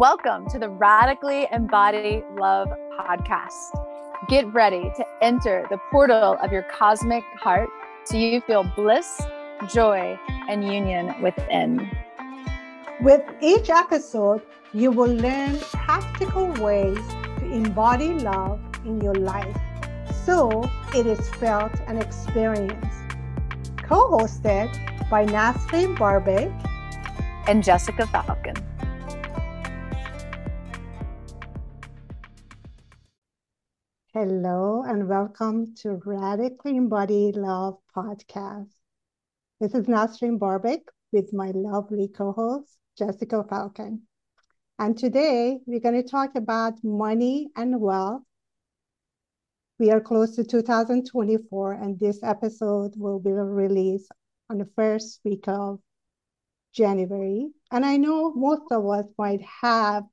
Welcome to the Radically Embody Love podcast. Get ready to enter the portal of your cosmic heart so you feel bliss, joy, and union within. With each episode, you will learn practical ways to embody love in your life so it is felt and experienced. Co hosted by Nasrin Barbic and Jessica Falcon. Hello, and welcome to Radically Embodied Love podcast. This is Nasrin Barbic with my lovely co host, Jessica Falcon. And today we're going to talk about money and wealth. We are close to 2024, and this episode will be released on the first week of January. And I know most of us might have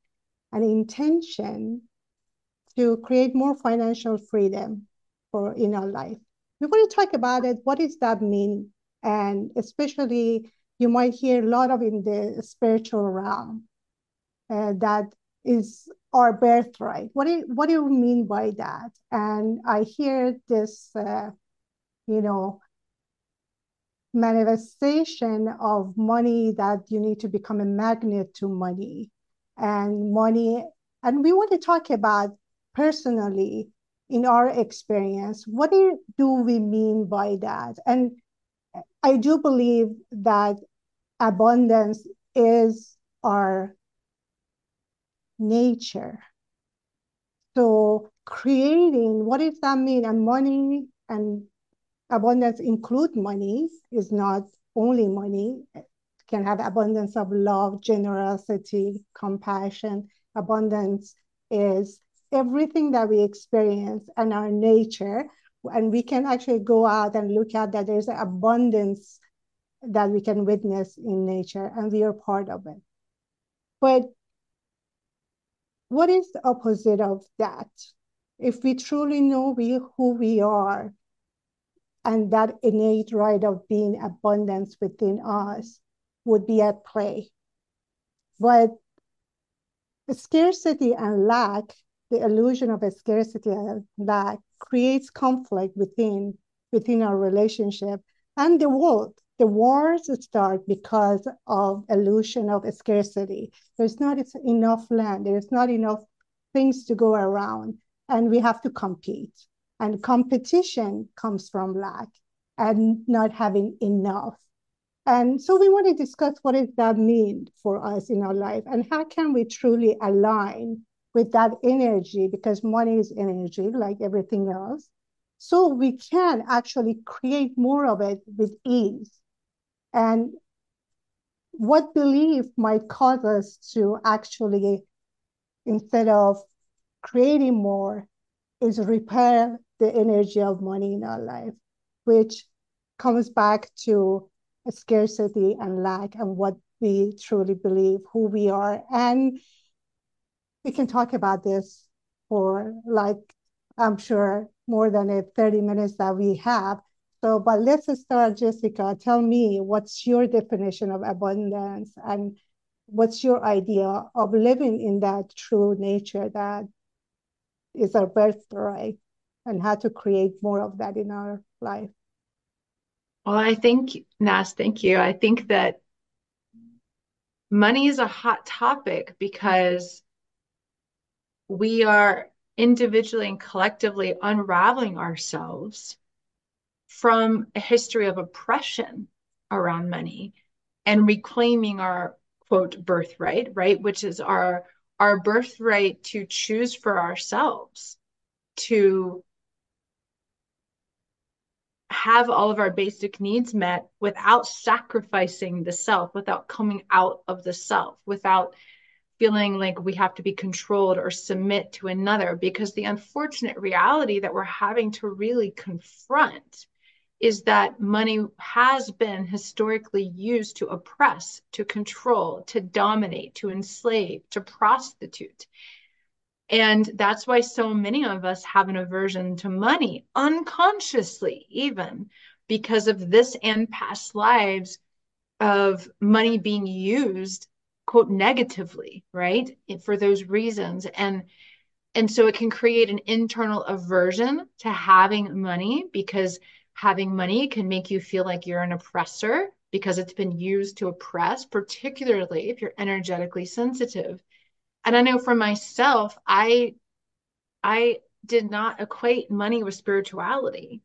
an intention to create more financial freedom for in our life. We're going to talk about it. What does that mean? And especially, you might hear a lot of in the spiritual realm uh, that is our birthright. What do you, what do you mean by that? And I hear this, uh, you know, manifestation of money that you need to become a magnet to money and money. And we want to talk about personally in our experience, what do, we mean by that? And I do believe that abundance is our nature. So creating, what does that mean? And money and abundance include money, is not only money. It can have abundance of love, generosity, compassion. Abundance is everything that we experience and our nature. And we can actually go out and look at that there's an abundance that we can witness in nature, and we are part of it. But what is the opposite of that? If we truly know we, who we are, and that innate right of being abundance within us would be at play. But scarcity and lack, the illusion of a scarcity that creates conflict within within our relationship and the world. The wars start because of illusion of scarcity. There's not enough land. There's not enough things to go around, and we have to compete. And competition comes from lack and not having enough. And so we want to discuss what does that mean for us in our life and how can we truly align with that energy because money is energy like everything else. So we can actually create more of it with ease. And what belief might cause us to actually, instead of creating more, is repair the energy of money in our life, which comes back to scarcity and lack and what we truly believe, who we are. And we can talk about this for like, I'm sure, more than a 30 minutes that we have. So, but let's start, Jessica. Tell me what's your definition of abundance and what's your idea of living in that true nature that is our birthright and how to create more of that in our life. Well, I think, Nas, thank you. I think that money is a hot topic because we are individually and collectively unraveling ourselves from a history of oppression around money and reclaiming our quote birthright, right? Which is our our birthright to choose for ourselves, to have all of our basic needs met without sacrificing the self, without coming out of the self, without feeling like we have to be controlled or submit to another. Because the unfortunate reality that we're having to really confront is that money has been historically used to oppress, to control, to dominate, to enslave, to prostitute. And that's why so many of us have an aversion to money, unconsciously, even because of this and past lives of money being used quote negatively right? For those reasons. And and so it can create an internal aversion to having money because having money can make you feel like you're an oppressor because it's been used to oppress particularly if you're energetically sensitive. And i know for myself i i did not equate money with spirituality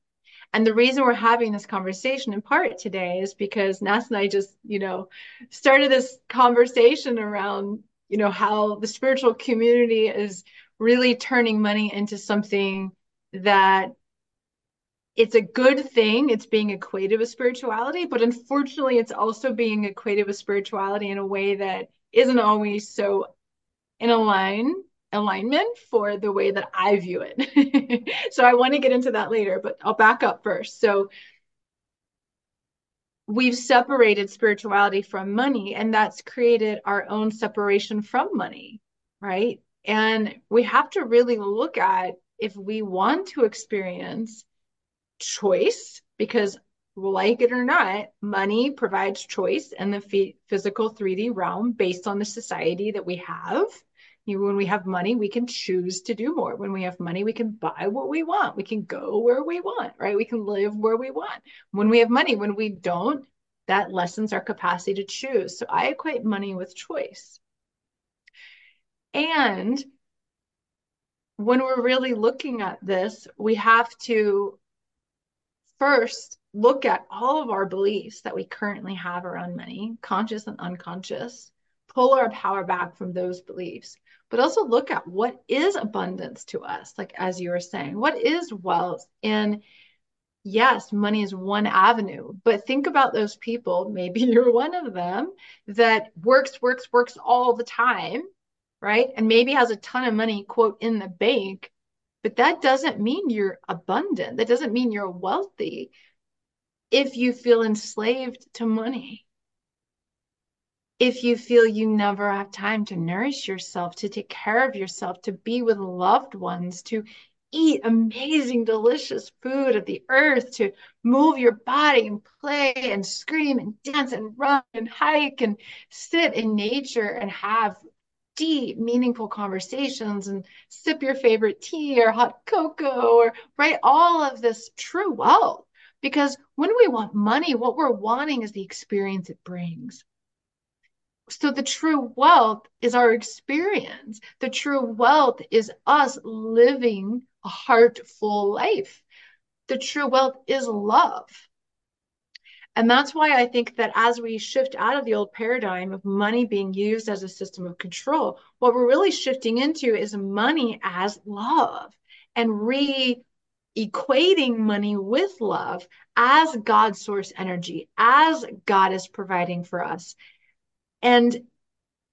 and the reason we're having this conversation in part today is because Nas and I just, you know, started this conversation around, you know, how the spiritual community is really turning money into something that it's a good thing. It's being equated with spirituality, but unfortunately, it's also being equated with spirituality in a way that isn't always so in align alignment for the way that I view it. so I want to get into that later, but I'll back up first. So we've separated spirituality from money, and that's created our own separation from money, right? And we have to really look at if we want to experience choice, because like it or not, money provides choice in the physical 3D realm based on the society that we have you, know, when we have money, we can choose to do more. When we have money, we can buy what we want. We can go where we want, right? We can live where we want. When we have money, when we don't, that lessens our capacity to choose. So I equate money with choice. And when we're really looking at this, we have to first look at all of our beliefs that we currently have around money, conscious and unconscious, pull our power back from those beliefs but also look at what is abundance to us like as you were saying what is wealth? And yes money is one avenue but think about those people maybe you're one of them that works works works all the time right? And maybe has a ton of money quote in the bank but that doesn't mean you're abundant. That doesn't mean you're wealthy if you feel enslaved to money if you feel you never have time to nourish yourself, to take care of yourself, to be with loved ones, to eat amazing, delicious food of the earth, to move your body and play and scream and dance and run and hike and sit in nature and have deep, meaningful conversations and sip your favorite tea or hot cocoa or right, all of this true wealth. Because when we want money, what we're wanting is the experience it brings so the true wealth is our experience. The true wealth is us living a heartful life. The true wealth is love. And that's why I think that as we shift out of the old paradigm of money being used as a system of control, what we're really shifting into is money as love and re equating money with love as God's source energy, as God is providing for us, and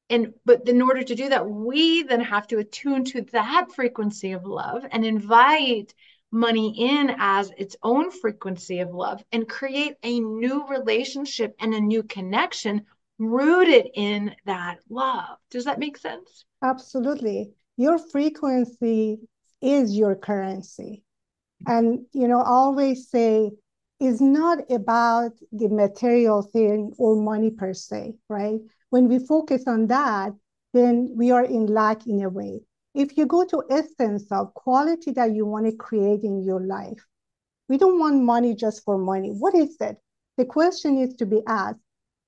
and but in order to do that we then have to attune to that frequency of love and invite money in as its own frequency of love and create a new relationship and a new connection rooted in that love. Does that make sense? Absolutely. Your frequency is your currency. And you know always say is not about the material thing or money per se right when we focus on that, then we are in lack in a way. If you go to essence of quality that you want to create in your life, we don't want money just for money. What is it? The question is to be asked,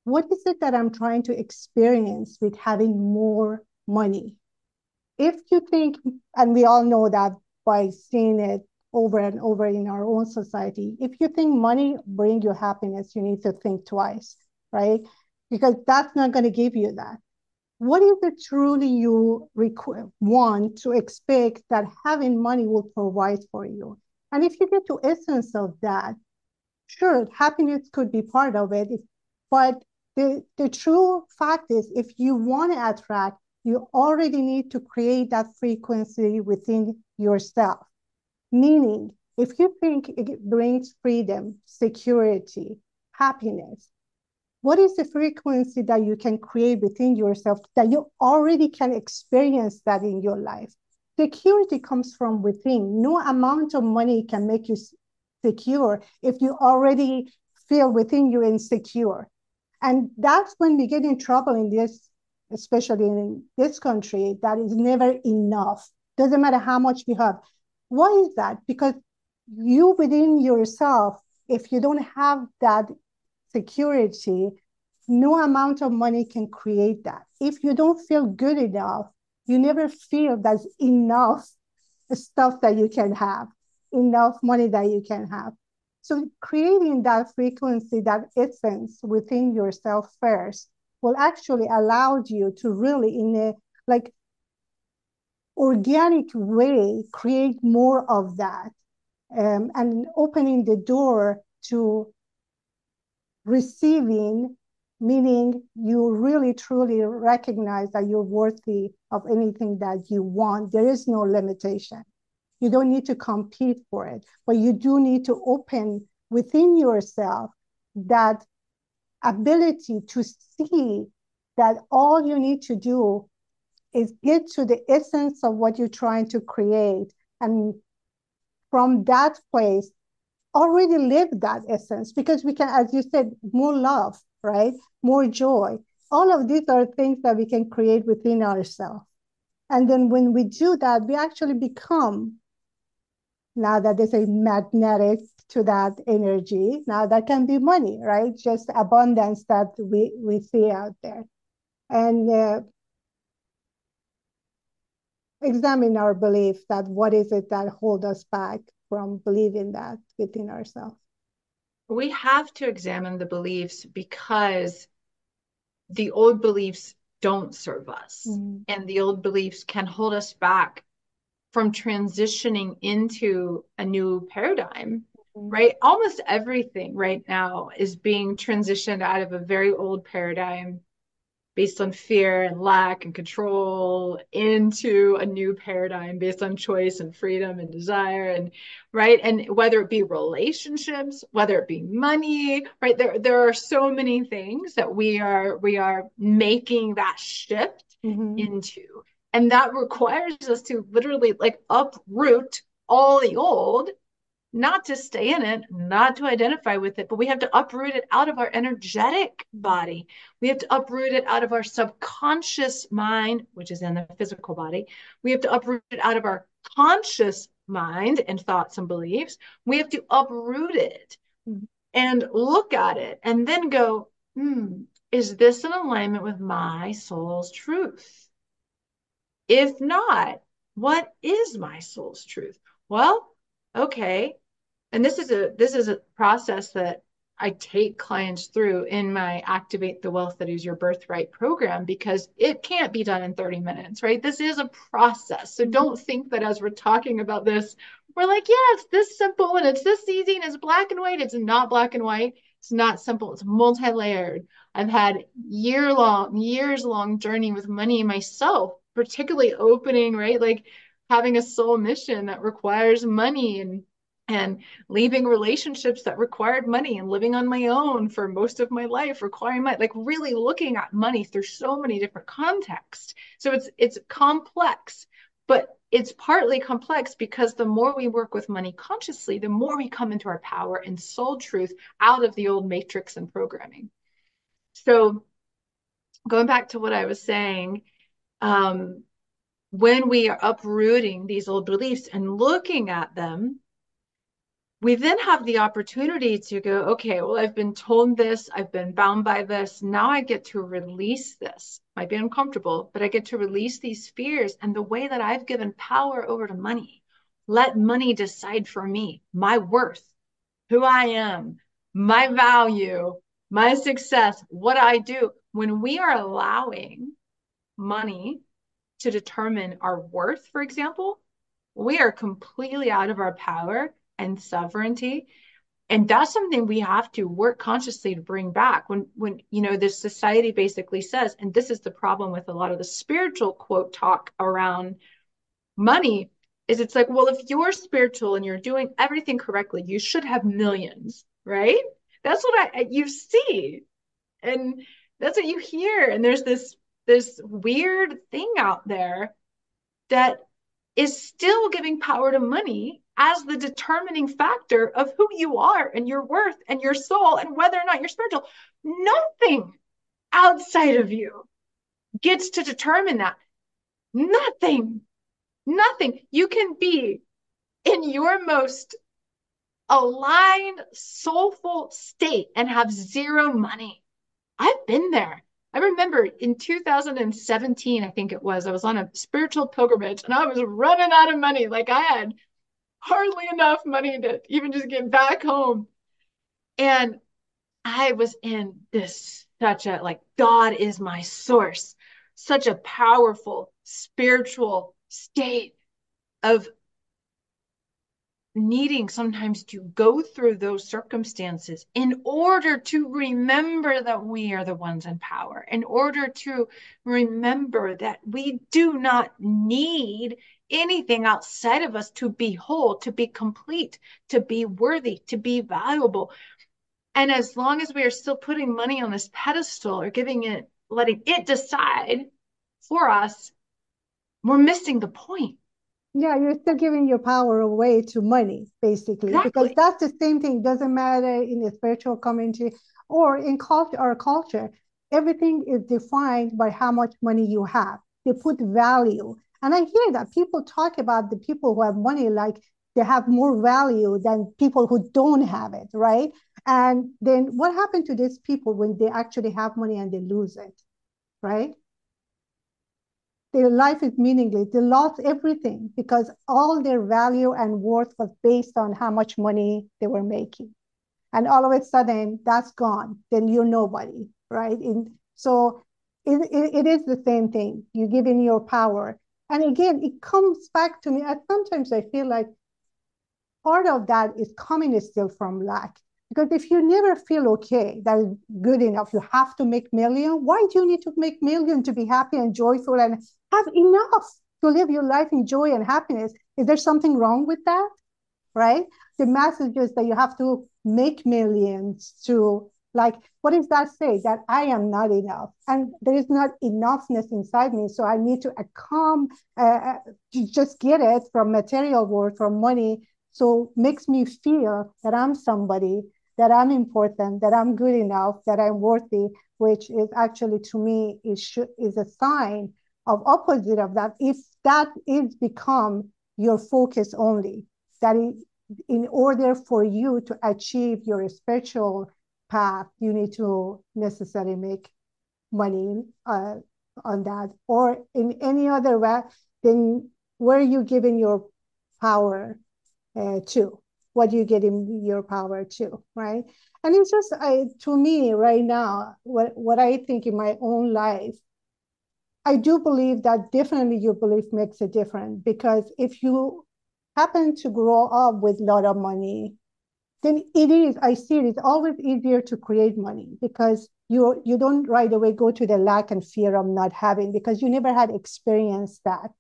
what is it that I'm trying to experience with having more money? If you think, and we all know that by seeing it over and over in our own society, if you think money bring you happiness, you need to think twice, right? Because that's not going to give you that. What is it truly you requ- want to expect that having money will provide for you? And if you get to essence of that, sure, happiness could be part of it, but the, the true fact is if you want to attract, you already need to create that frequency within yourself. Meaning, if you think it brings freedom, security, happiness, what is the frequency that you can create within yourself that you already can experience that in your life security comes from within no amount of money can make you secure if you already feel within you insecure and that's when we get in trouble in this especially in this country, that is never enough. Doesn't matter how much we have. Why is that? Because you within yourself, if you don't have that security, no amount of money can create that. If you don't feel good enough, you never feel there's enough stuff that you can have, enough money that you can have. So creating that frequency, that essence within yourself first will actually allow you to really in a like organic way create more of that um, and opening the door to receiving meaning you really truly recognize that you're worthy of anything that you want. There is no limitation. You don't need to compete for it but you do need to open within yourself that ability to see that all you need to do is get to the essence of what you're trying to create. And from that place already live that essence because we can as you said more love right? More joy. All of these are things that we can create within ourselves. And then when we do that we actually become now that there's a magnetic to that energy now that can be money right? Just abundance that we we see out there. And uh, examine our belief that what is it that hold us back from believing that within ourselves we have to examine the beliefs because the old beliefs don't serve us mm-hmm. and the old beliefs can hold us back from transitioning into a new paradigm mm-hmm. right almost everything right now is being transitioned out of a very old paradigm based on fear and lack and control into a new paradigm based on choice and freedom and desire and right? And whether it be relationships whether it be money right? There there are so many things that we are we are making that shift mm-hmm. into. And that requires us to literally like uproot all the old not to stay in it, not to identify with it, but we have to uproot it out of our energetic body. We have to uproot it out of our subconscious mind, which is in the physical body. We have to uproot it out of our conscious mind and thoughts and beliefs. We have to uproot it and look at it and then go, hmm, is this in alignment with my soul's truth? If not, what is my soul's truth? Well, okay, and this is a this is a process that I take clients through in my Activate the Wealth That Is Your Birthright program because it can't be done in 30 minutes, right? This is a process. So don't think that as we're talking about this, we're like, yeah, it's this simple and it's this easy and it's black and white. It's not black and white. It's not simple. It's multi-layered. I've had year long, years long journey with money myself, particularly opening, right? Like having a soul mission that requires money and and leaving relationships that required money and living on my own for most of my life requiring money like really looking at money through so many different contexts. So it's it's complex but it's partly complex because the more we work with money consciously the more we come into our power and soul truth out of the old matrix and programming. So going back to what i was saying um, when we are uprooting these old beliefs and looking at them we then have the opportunity to go, okay, well, I've been told this, I've been bound by this. Now I get to release this. Might be uncomfortable, but I get to release these fears and the way that I've given power over to money. Let money decide for me my worth, who I am, my value, my success, what I do. When we are allowing money to determine our worth, for example, we are completely out of our power and sovereignty. And that's something we have to work consciously to bring back when when you know this society basically says and this is the problem with a lot of the spiritual quote talk around money is it's like well if you're spiritual and you're doing everything correctly you should have millions right? That's what i you see. And that's what you hear. And there's this this weird thing out there that is still giving power to money as the determining factor of who you are and your worth and your soul and whether or not you're spiritual. Nothing outside of you gets to determine that? Nothing. Nothing. You can be in your most aligned, soulful state and have zero money. I've been there. I remember in 2017, I think it was, I was on a spiritual pilgrimage and I was running out of money. Like I had hardly enough money to even just get back home. And I was in this such a like, God is my source, such a powerful spiritual state of needing sometimes to go through those circumstances in order to remember that we are the ones in power, in order to remember that we do not need anything outside of us to be whole, to be complete, to be worthy, to be valuable. And as long as we are still putting money on this pedestal or giving it, letting it decide for us, we're missing the point. Yeah, you're still giving your power away to money, basically, exactly. because that's the same thing. Doesn't matter in the spiritual community or in culture or culture. Everything is defined by how much money you have. They put value. And I hear that people talk about the people who have money like they have more value than people who don't have it, right? And then what happened to these people when they actually have money and they lose it, right? Their life is meaningless. They lost everything because all their value and worth was based on how much money they were making. And all of a sudden, that's gone. Then you're nobody, right? In, so it, it, it is the same thing. You give in your power. And again, it comes back to me. And sometimes I feel like part of that is coming still from lack. Because if you never feel okay, that is good enough, you have to make million. Why do you need to make million to be happy and joyful and have enough to live your life in joy and happiness? Is there something wrong with that? Right? The message is that you have to make millions to like what does that say that i am not enough and there is not enoughness inside me so i need to come uh, uh just get it from material world from money so makes me feel that i'm somebody that I'm important, that I'm good enough, that I'm worthy, which is actually to me is is a sign of opposite of that. If that is become your focus only, that is, in order for you to achieve your spiritual path, you need to necessarily make money uh, on that, or in any other way, then where are you giving your power uh, to? What you get in your power too, right? And it's just I to me right now, what what I think in my own life, I do believe that definitely your belief makes a difference because if you happen to grow up with a lot of money, then it is, I see it, it's always easier to create money because you you don't right away go to the lack and fear of not having because you never had experienced that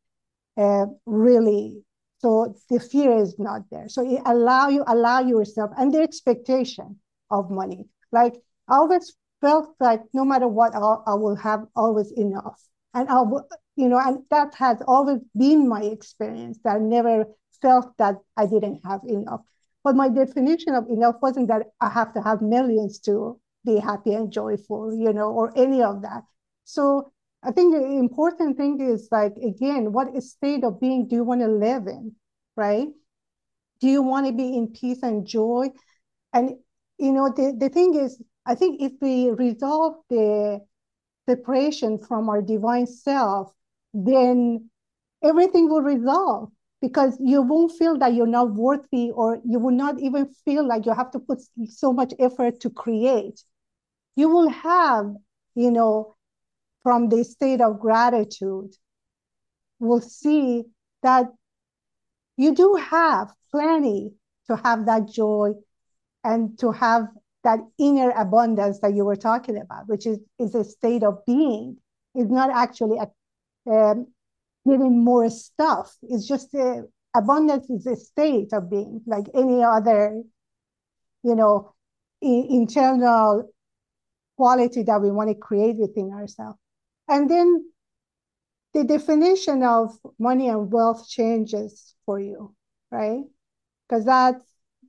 uh, really so the fear is not there. So it allow you allow yourself and the expectation of money. Like I always felt like no matter what, I'll, I will have always enough, and I will, you know, and that has always been my experience. That I never felt that I didn't have enough. But my definition of enough wasn't that I have to have millions to be happy and joyful, you know, or any of that. So I think the important thing is like, again, what state of being do you want to live in, right? Do you want to be in peace and joy? And, you know, the, the thing is, I think if we resolve the separation from our divine self, then everything will resolve because you won't feel that you're not worthy or you will not even feel like you have to put so much effort to create. You will have, you know, from the state of gratitude, will see that you do have plenty to have that joy and to have that inner abundance that you were talking about, which is, is a state of being. It's not actually a, um, getting more stuff. It's just a, abundance is a state of being, like any other, you know, internal quality that we want to create within ourselves. And then the definition of money and wealth changes for you, right? Because that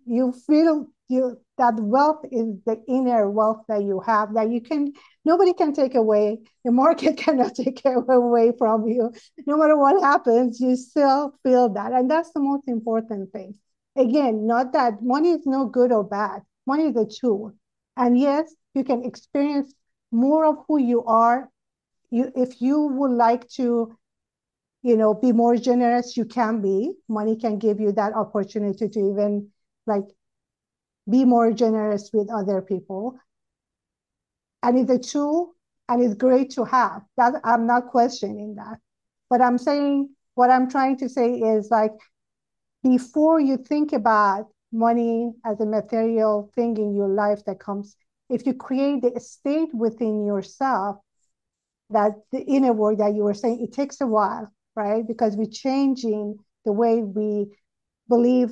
you feel you that wealth is the inner wealth that you have that you can nobody can take away. The market cannot take away from you. No matter what happens you still feel that. And that's the most important thing. Again not that money is no good or bad. Money is a tool. And yes you can experience more of who you are you if you would like to you know be more generous you can be money can give you that opportunity to even like be more generous with other people. And it's a tool and it's great to have. That I'm not questioning that. But I'm saying what I'm trying to say is like before you think about money as a material thing in your life that comes, if you create the state within yourself, that the inner work that you were saying, it takes a while, right? Because we're changing the way we believe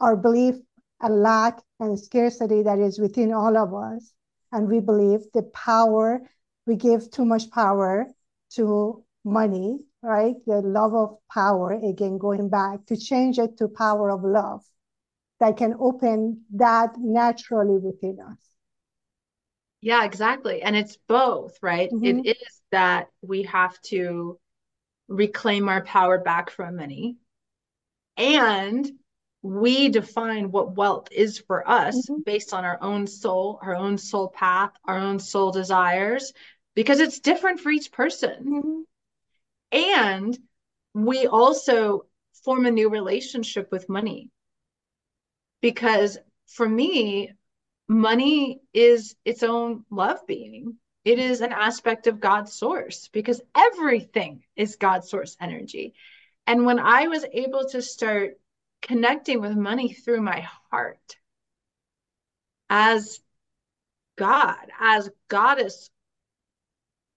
our belief a lack and scarcity that is within all of us. And we believe the power, we give too much power to money, right? The love of power, again, going back to change it to power of love that can open that naturally within us. Yeah, exactly. And it's both, right? Mm-hmm. It is that we have to reclaim our power back from money and we define what wealth is for us mm-hmm. based on our own soul, our own soul path, our own soul desires, because it's different for each person. Mm-hmm. And we also form a new relationship with money. Because for me, money is its own love being. It is an aspect of God's source because everything is God's source energy. And when I was able to start connecting with money through my heart as God, as goddess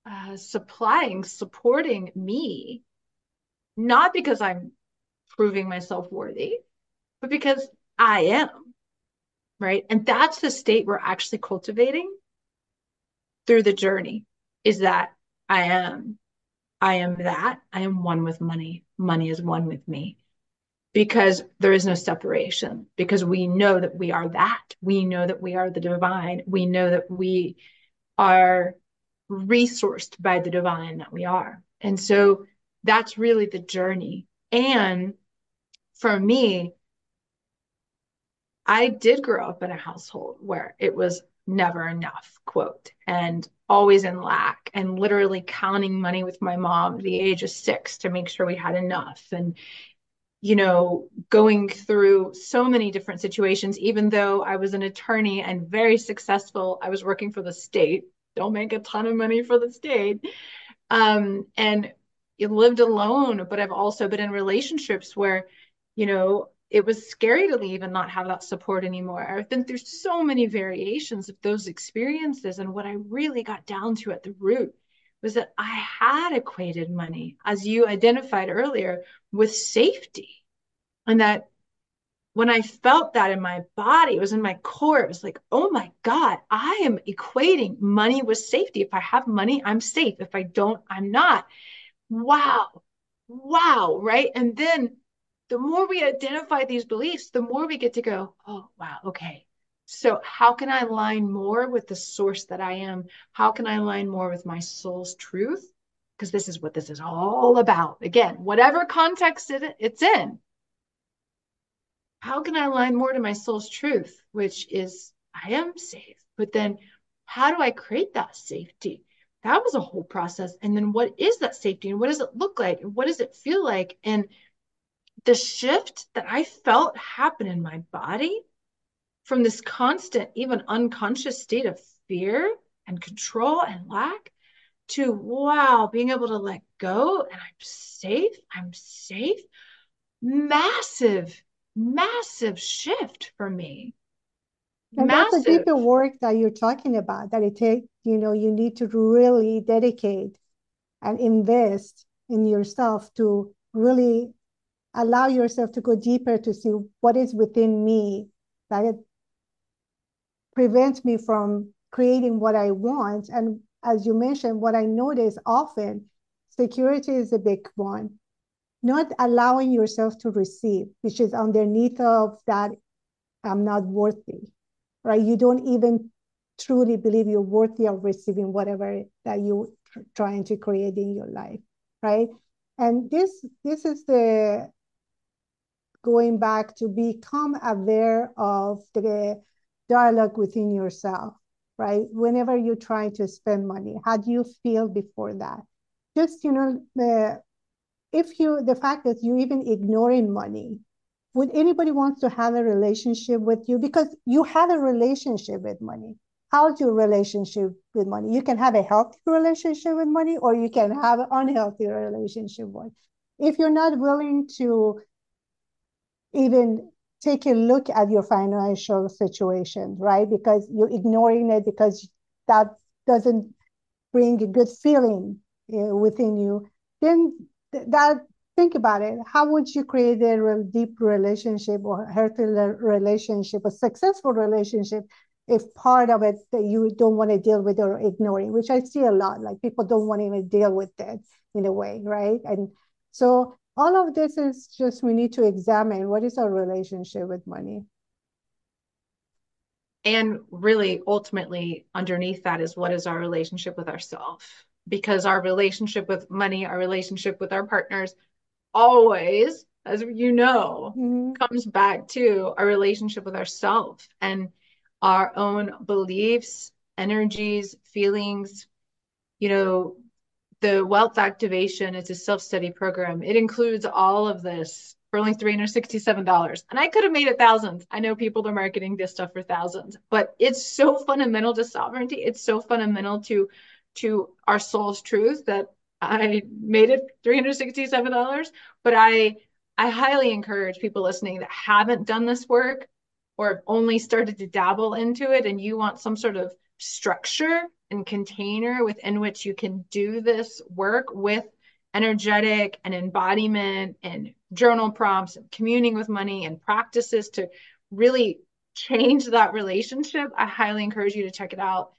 uh, supplying, supporting me, not because I'm proving myself worthy, but because I am. Right. And that's the state we're actually cultivating through the journey is that I am. I am that. I am one with money. Money is one with me because there is no separation because we know that we are that we know that we are the divine we know that we are resourced by the divine that we are and so that's really the journey and for me i did grow up in a household where it was never enough quote and always in lack and literally counting money with my mom the age of six to make sure we had enough and you know, going through so many different situations, even though I was an attorney and very successful, I was working for the state, don't make a ton of money for the state. Um, and you lived alone, but I've also been in relationships where, you know, it was scary to leave and not have that support anymore. I've been through so many variations of those experiences. And what I really got down to at the root was that I had equated money, as you identified earlier, with safety. And that when I felt that in my body, it was in my core, it was like, oh my God, I am equating money with safety. If I have money, I'm safe. If I don't, I'm not. Wow. Wow. Right. And then the more we identify these beliefs, the more we get to go, oh, wow. Okay. So, how can I align more with the source that I am? How can I align more with my soul's truth? Because this is what this is all about. Again, whatever context it, it's in, how can I align more to my soul's truth, which is I am safe? But then, how do I create that safety? That was a whole process. And then, what is that safety? And what does it look like? And what does it feel like? And the shift that I felt happen in my body from this constant, even unconscious state of fear and control and lack to wow, being able to let go and I'm safe, I'm safe. Massive, massive shift for me. And massive. that's a deeper work that you're talking about, that it takes, you know, you need to really dedicate and invest in yourself to really allow yourself to go deeper to see what is within me that prevents me from creating what I want. And as you mentioned, what I notice often, security is a big one. Not allowing yourself to receive, which is underneath of that I'm not worthy. right? You don't even truly believe you're worthy of receiving whatever that you're trying to create in your life, right? And this this is the going back to become aware of the dialogue within yourself, right? Whenever you're trying to spend money, how do you feel before that? Just, you know, the, if you, the fact that you're even ignoring money, would anybody want to have a relationship with you? Because you have a relationship with money. How's your relationship with money? You can have a healthy relationship with money or you can have an unhealthy relationship with if you're not willing to even take a look at your financial situation, right? Because you're ignoring it because that doesn't bring a good feeling uh, within you. Then th- that think about it. How would you create a real deep relationship or healthy relationship, a successful relationship, if part of it that you don't want to deal with or ignoring, which I see a lot. Like people don't want to even deal with it in a way, right? And so all of this is just we need to examine what is our relationship with money and really ultimately underneath that is what is our relationship with ourselves because our relationship with money our relationship with our partners always as you know mm-hmm. comes back to our relationship with ourselves and our own beliefs energies feelings you know the wealth activation is a self-study program. It includes all of this for only $367. And I could have made it thousands. I know people are marketing this stuff for thousands, but it's so fundamental to sovereignty. It's so fundamental to to our soul's truth that I made it $367. But I I highly encourage people listening that haven't done this work or have only started to dabble into it and you want some sort of structure and container within which you can do this work with energetic and embodiment and journal prompts and communing with money and practices to really change that relationship, I highly encourage you to check it out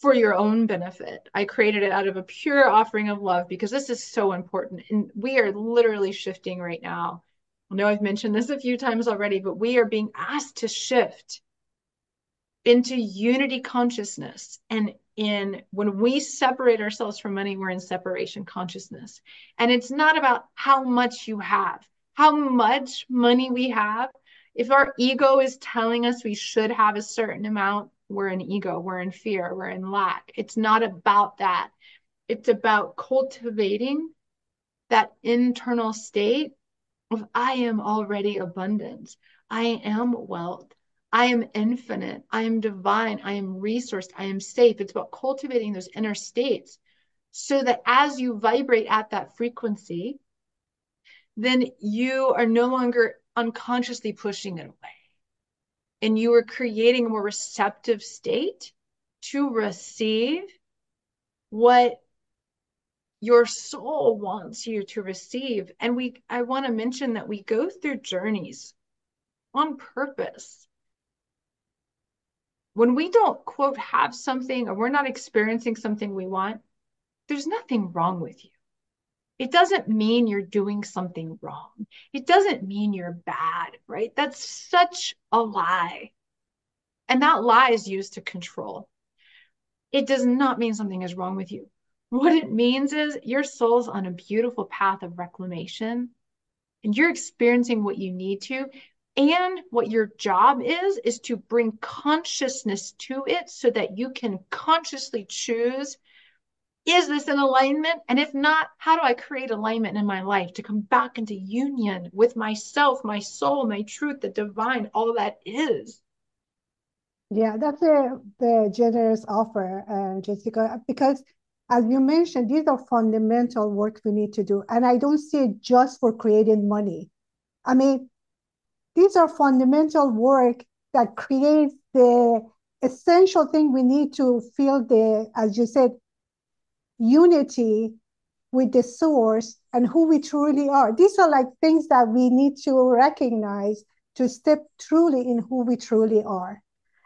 for your own benefit. I created it out of a pure offering of love because this is so important. And we are literally shifting right now. I know I've mentioned this a few times already, but we are being asked to shift into unity consciousness. And in when we separate ourselves from money we're in separation consciousness. And it's not about how much you have. How much money we have. If our ego is telling us we should have a certain amount we're in ego we're in fear we're in lack. It's not about that. It's about cultivating that internal state of i am already abundant. I am wealth I am infinite. I am divine. I am resourced. I am safe. It's about cultivating those inner states so that as you vibrate at that frequency, then you are no longer unconsciously pushing it away. And you are creating a more receptive state to receive what your soul wants you to receive. And we I want to mention that we go through journeys on purpose when we don't quote have something or we're not experiencing something we want, there's nothing wrong with you. It doesn't mean you're doing something wrong. It doesn't mean you're bad, right? That's such a lie. And that lie is used to control. It does not mean something is wrong with you. What it means is your soul's on a beautiful path of reclamation and you're experiencing what you need to and what your job is, is to bring consciousness to it so that you can consciously choose is this an alignment? And if not, how do I create alignment in my life to come back into union with myself, my soul, my truth, the divine, all that is? Yeah, that's a the generous offer, uh, Jessica, because as you mentioned, these are fundamental work we need to do. And I don't see it just for creating money. I mean, these are fundamental work that creates the essential thing we need to feel the, as you said, unity with the source and who we truly are. These are like things that we need to recognize to step truly in who we truly are.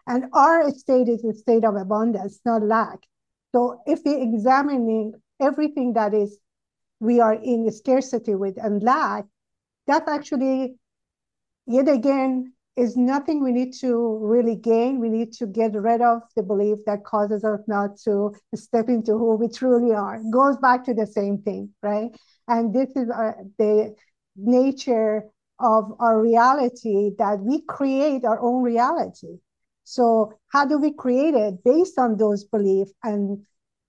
And our state is a state of abundance, not lack. So if we're examining everything that is we are in scarcity with and lack, that's actually yet again is nothing we need to really gain. We need to get rid of the belief that causes us not to step into who we truly are. It goes back to the same thing, right? And this is uh, the nature of our reality that we create our own reality. So, how do we create it based on those beliefs and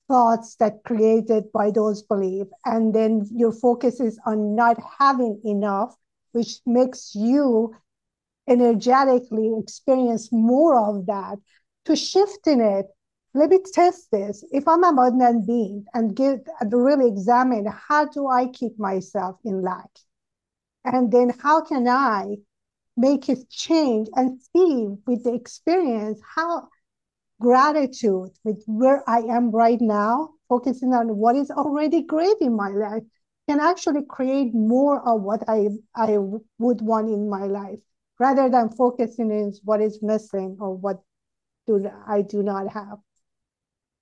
thoughts that created by those beliefs? And then your focus is on not having enough, which makes you energetically experience more of that. To shift in it, let me test this. If I'm a modern being and get really examine how do I keep myself in lack? And then how can I make it change and see with the experience how gratitude with where I am right now, focusing on what is already great in my life, can actually create more of what I, I would want in my life rather than focusing on what is missing or what do I do not have.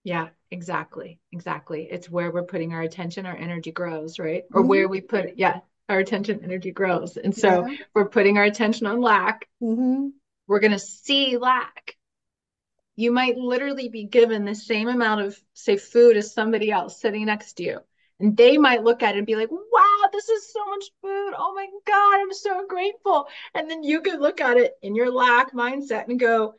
Yeah, exactly. Exactly. It's where we're putting our attention, our energy grows, right? Or mm-hmm. where we put, yeah, our attention energy grows. And so yeah. we're putting our attention on lack. Mm-hmm. We're going to see lack. You might literally be given the same amount of, say, food as somebody else sitting next to you. And they might look at it and be like, wow, this is so much food. Oh my God, I'm so grateful. And then you could look at it in your lack mindset and go,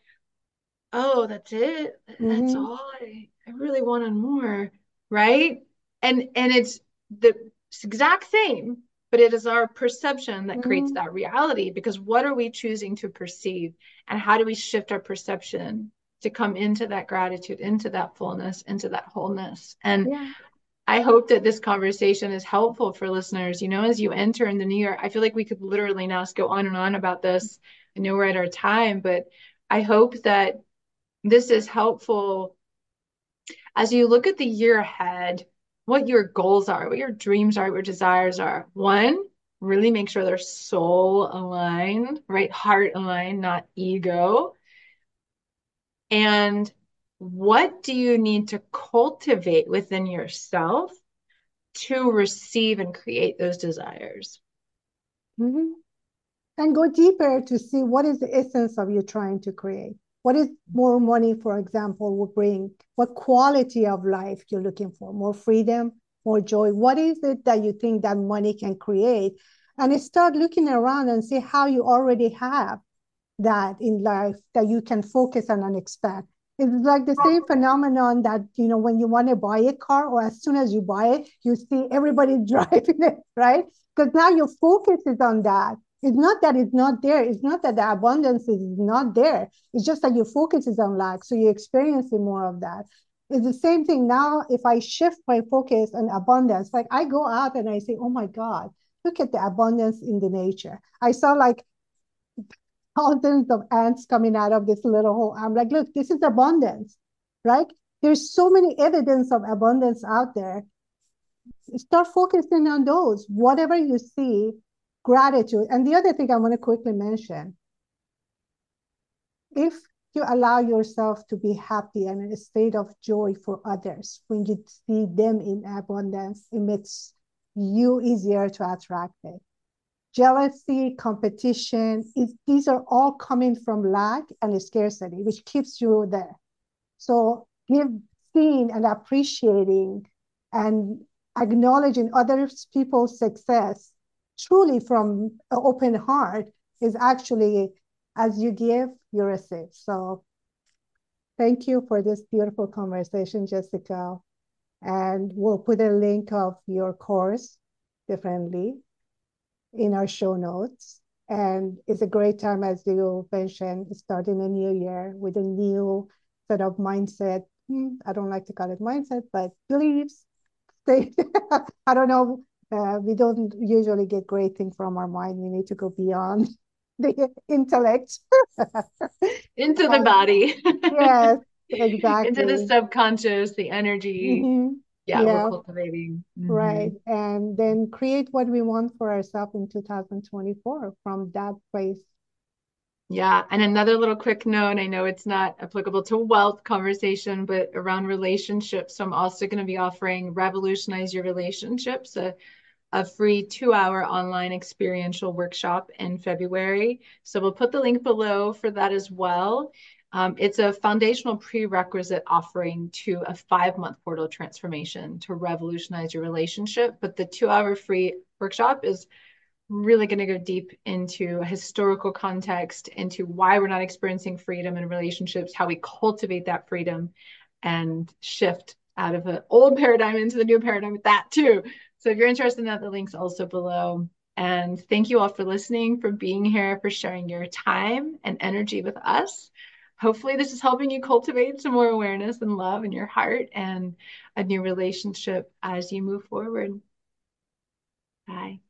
oh, that's it. That's mm-hmm. all I, I really wanted more. Right. And and it's the exact same, but it is our perception that mm-hmm. creates that reality because what are we choosing to perceive and how do we shift our perception to come into that gratitude into that fullness into that wholeness and yeah. I hope that this conversation is helpful for listeners. You know, as you enter in the new year, I feel like we could literally now go on and on about this. I know we're at our time, but I hope that this is helpful as you look at the year ahead, what your goals are, what your dreams are, what your desires are. One, really make sure they're soul aligned, right? Heart aligned, not ego. And what do you need to cultivate within yourself to receive and create those desires? Mm-hmm. And go deeper to see what is the essence of you trying to create. What is more money, for example, will bring? What quality of life you're looking for? More freedom, more joy? What is it that you think that money can create? And start looking around and see how you already have that in life that you can focus on and expect it's like the same phenomenon that, you know, when you want to buy a car or as soon as you buy it, you see everybody driving it, right? Because now your focus is on that. It's not that it's not there. It's not that the abundance is not there. It's just that your focus is on lack. So you're experiencing more of that. It's the same thing now. If I shift my focus on abundance, like I go out and I say, oh my God, look at the abundance in the nature. I saw like thousands of ants coming out of this little hole. I'm like, look, this is abundance, right? There's so many evidence of abundance out there. Start focusing on those. Whatever you see, gratitude. And the other thing I want to quickly mention if you allow yourself to be happy and in a state of joy for others, when you see them in abundance, it makes you easier to attract it jealousy, competition, it, these are all coming from lack and scarcity, which keeps you there. So give seeing and appreciating and acknowledging other people's success truly from an open heart is actually as you give, you receive. So thank you for this beautiful conversation, Jessica. And we'll put a link of your course differently in our show notes. And it's a great time, as you mentioned, starting a new year with a new sort of mindset. Hmm, I don't like to call it mindset, but beliefs. They, I don't know. Uh, we don't usually get great things from our mind. We need to go beyond the intellect into the body. yes, exactly. Into the subconscious, the energy. Mm-hmm yeah, yeah. we're cultivating. Mm-hmm. Right. And then create what we want for ourselves in 2024 from that place. Yeah. And another little quick note I know it's not applicable to wealth conversation, but around relationships. So I'm also going to be offering Revolutionize Your Relationships, a a free two hour online experiential workshop in February. So we'll put the link below for that as well. Um, it's a foundational prerequisite offering to a five month portal transformation to revolutionize your relationship. But the two hour free workshop is really going to go deep into historical context, into why we're not experiencing freedom in relationships, how we cultivate that freedom and shift out of an old paradigm into the new paradigm with that too. So if you're interested in that, the link's also below. And thank you all for listening, for being here, for sharing your time and energy with us. Hopefully, this is helping you cultivate some more awareness and love in your heart and a new relationship as you move forward. Bye.